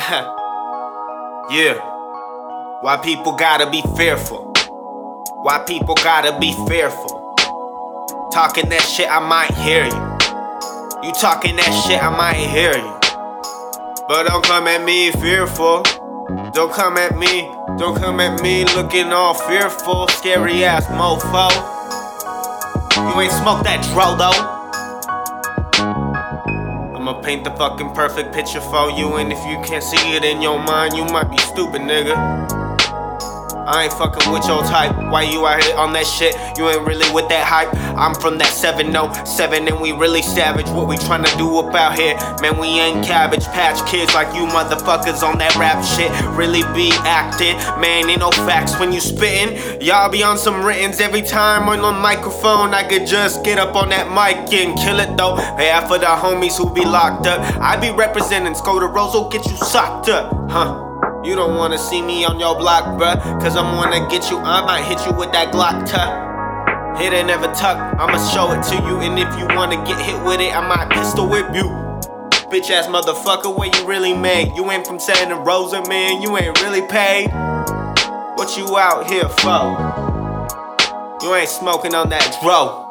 yeah. Why people gotta be fearful? Why people gotta be fearful? Talking that shit, I might hear you. You talking that shit, I might hear you. But don't come at me fearful. Don't come at me, don't come at me looking all fearful, scary ass mofo. You ain't smoked that dro though. I'ma paint the fucking perfect picture for you, and if you can't see it in your mind, you might be stupid, nigga. I ain't fucking with your type. Why you out here on that shit? You ain't really with that hype. I'm from that 707 and we really savage. What we tryna do up out here? Man, we ain't cabbage patch kids like you motherfuckers on that rap shit. Really be acting. Man, ain't no facts when you spittin'. Y'all be on some writtens every time on the microphone. I could just get up on that mic and kill it though. Hey, for the homies who be locked up. I be representing Skoda Roso, get you socked up, huh? You don't wanna see me on your block, bruh. Cause I'm gonna get you, I might hit you with that Glock tuck. Hit and never tuck, I'ma show it to you. And if you wanna get hit with it, I might pistol whip you. Bitch ass motherfucker, where you really made? You ain't from Santa Rosa, man, you ain't really paid. What you out here for? You ain't smoking on that dro.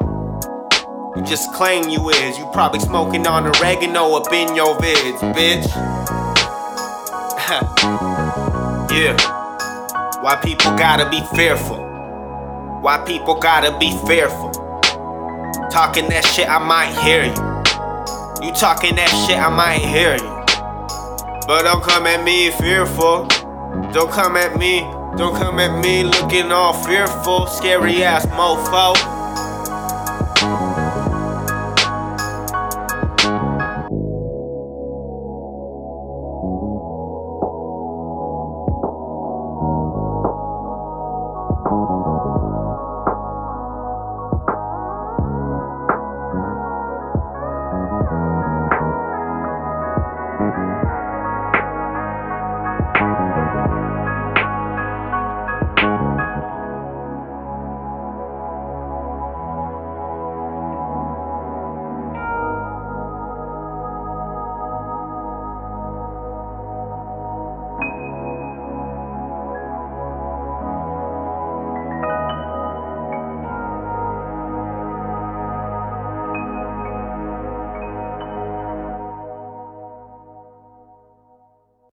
You just claim you is. You probably smoking on oregano up in your vids, bitch. yeah. Why people gotta be fearful? Why people gotta be fearful? Talking that shit, I might hear you. You talking that shit, I might hear you. But don't come at me fearful. Don't come at me, don't come at me looking all fearful, scary ass mofo.